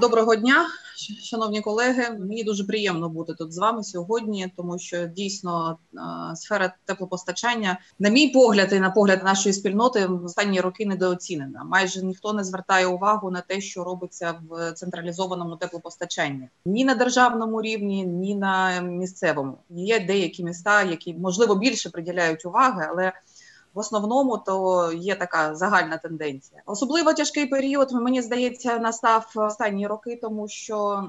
Доброго дня, шановні колеги. Мені дуже приємно бути тут з вами сьогодні, тому що дійсно сфера теплопостачання, на мій погляд, і на погляд нашої спільноти, в останні роки недооцінена. Майже ніхто не звертає увагу на те, що робиться в централізованому теплопостачанні ні на державному рівні, ні на місцевому. Є деякі міста, які можливо більше приділяють уваги, але в основному то є така загальна тенденція. Особливо тяжкий період мені здається настав останні роки, тому що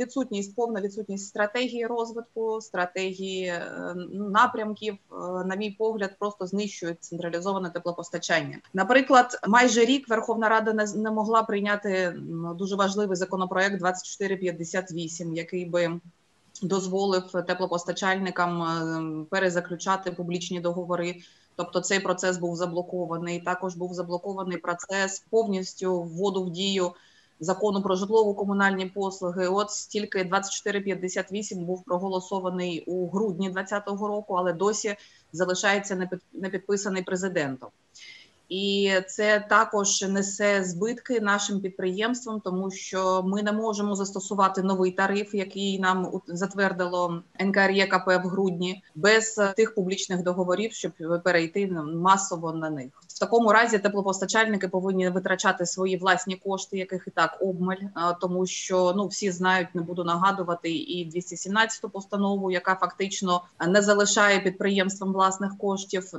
відсутність повна відсутність стратегії розвитку, стратегії е, напрямків, е, на мій погляд, просто знищують централізоване теплопостачання. Наприклад, майже рік Верховна Рада не, не могла прийняти дуже важливий законопроект 2458, який би Дозволив теплопостачальникам е, перезаключати публічні договори Тобто цей процес був заблокований. Також був заблокований процес повністю вводу в дію закону про житлово-комунальні послуги. От стільки 2458 був проголосований у грудні 2020 року, але досі залишається не підписаний президентом і це також несе збитки нашим підприємствам, тому що ми не можемо застосувати новий тариф, який нам затвердило НКРЄКП в грудні, без тих публічних договорів, щоб перейти масово на них. В такому разі теплопостачальники повинні витрачати свої власні кошти, яких і так обмаль, тому що ну всі знають, не буду нагадувати і 217 постанову, яка фактично не залишає підприємствам власних коштів,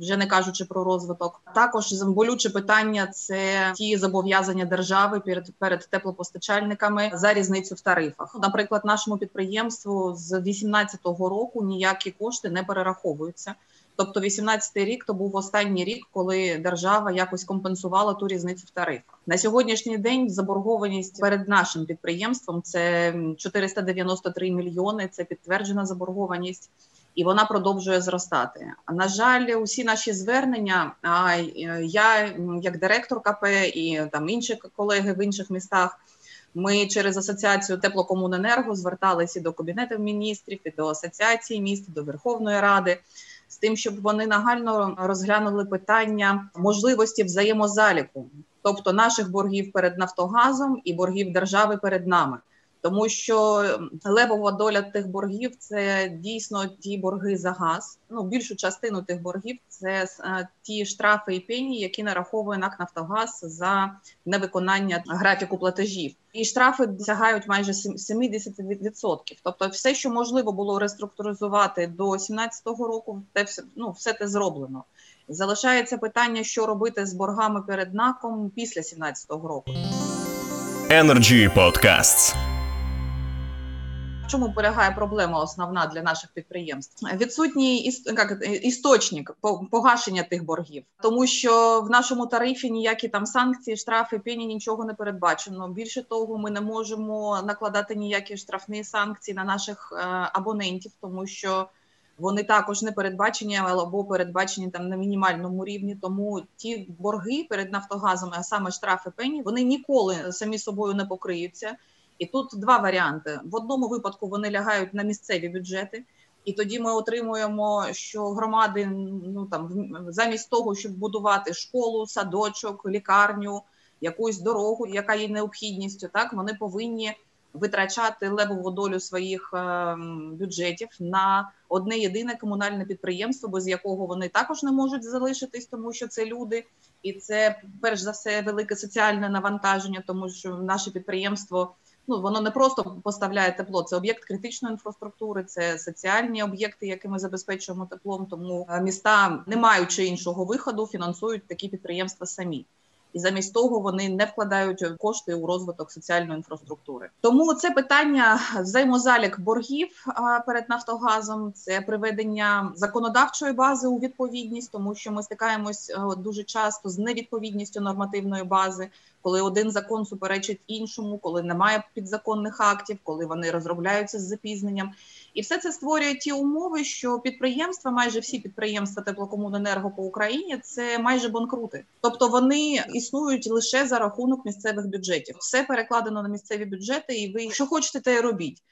вже не кажучи про розвиток. Також болюче питання це ті зобов'язання держави перед перед теплопостачальниками за різницю в тарифах. Наприклад, нашому підприємству з 2018 року ніякі кошти не перераховуються. Тобто, 18-й рік то був останній рік, коли держава якось компенсувала ту різницю в тарифах. На сьогоднішній день заборгованість перед нашим підприємством це 493 мільйони. Це підтверджена заборгованість і вона продовжує зростати. На жаль, усі наші звернення. А я як директор КП і там інші колеги в інших містах. Ми через асоціацію теплокомуненерго зверталися до кабінетів міністрів, і до асоціації міст, до Верховної Ради з тим, щоб вони нагально розглянули питання можливості взаємозаліку, тобто наших боргів перед Нафтогазом і боргів держави перед нами тому що левова доля тих боргів це дійсно ті борги за газ. Ну більшу частину тих боргів це е, ті штрафи і пені, які нараховує НАК «Нафтогаз» за невиконання графіку платежів. І штрафи досягають майже 70%. Тобто, все, що можливо було реструктуризувати до 2017 року, те все ну все те зроблено. Залишається питання, що робити з боргами перед НАКом після 2017 року. Energy Podcasts чому полягає проблема основна для наших підприємств? Відсутній як, істочник погашення тих боргів, тому що в нашому тарифі ніякі там санкції, штрафи, пені нічого не передбачено. Більше того, ми не можемо накладати ніякі штрафні санкції на наших е, абонентів, тому що. Вони також не передбачені або передбачені там на мінімальному рівні. Тому ті борги перед Нафтогазом, а саме штрафи пені, вони ніколи самі собою не покриються. І тут два варіанти: в одному випадку вони лягають на місцеві бюджети, і тоді ми отримуємо, що громади ну там замість того, щоб будувати школу, садочок, лікарню, якусь дорогу, яка є необхідністю, так вони повинні витрачати левову долю своїх е, бюджетів на одне єдине комунальне підприємство, без якого вони також не можуть залишитись, тому що це люди, і це перш за все велике соціальне навантаження, тому що наше підприємство ну воно не просто поставляє тепло, це об'єкт критичної інфраструктури, це соціальні об'єкти, які ми забезпечуємо теплом. Тому е, міста, не маючи іншого виходу, фінансують такі підприємства самі і замість того вони не вкладають кошти у розвиток соціальної інфраструктури. Тому це питання взаємозалік боргів перед Нафтогазом, це приведення законодавчої бази у відповідність, тому що ми стикаємось е, дуже часто з невідповідністю нормативної бази. Коли один закон суперечить іншому, коли немає підзаконних актів, коли вони розробляються з запізненням, і все це створює ті умови, що підприємства, майже всі підприємства теплокомуненерго по Україні, це майже банкрути, тобто вони існують лише за рахунок місцевих бюджетів. Все перекладено на місцеві бюджети, і ви що хочете, те й робіть.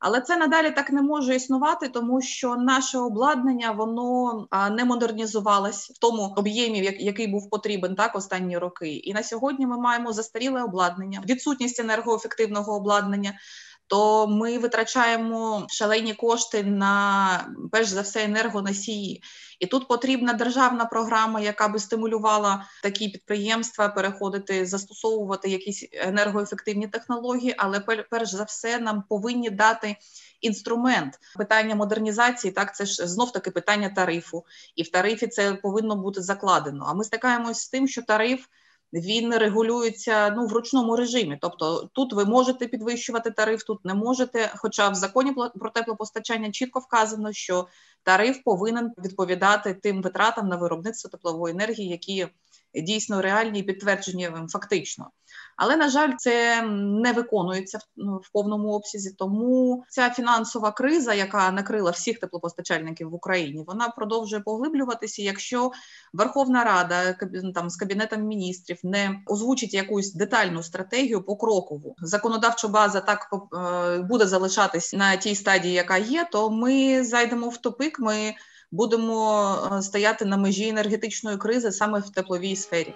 Але це надалі так не може існувати, тому що наше обладнання воно не модернізувалось в тому об'ємі, який був потрібен так останні роки. І на сьогодні ми маємо застаріле обладнання, відсутність енергоефективного обладнання то ми витрачаємо шалені кошти на перш за все енергоносії. І тут потрібна державна програма, яка би стимулювала такі підприємства переходити, застосовувати якісь енергоефективні технології. Але перш за все нам повинні дати інструмент питання модернізації. Так це ж знов таки питання тарифу, і в тарифі це повинно бути закладено. А ми стикаємось з тим, що тариф він регулюється ну в ручному режимі. Тобто тут ви можете підвищувати тариф, тут не можете. Хоча в законі про теплопостачання чітко вказано, що тариф повинен відповідати тим витратам на виробництво теплової енергії, які дійсно реальні і підтверджені фактично. Але на жаль, це не виконується в, ну, повному обсязі. Тому ця фінансова криза, яка накрила всіх теплопостачальників в Україні, вона продовжує поглиблюватися. Якщо Верховна Рада там з кабінетом міністрів не озвучить якусь детальну стратегію покрокову, законодавча база так е, буде залишатись на тій стадії, яка є, то ми зайдемо в топик. Ми будемо е, стояти на межі енергетичної кризи саме в тепловій сфері.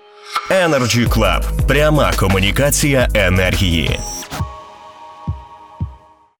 Energy Club. пряма комунікація енергії.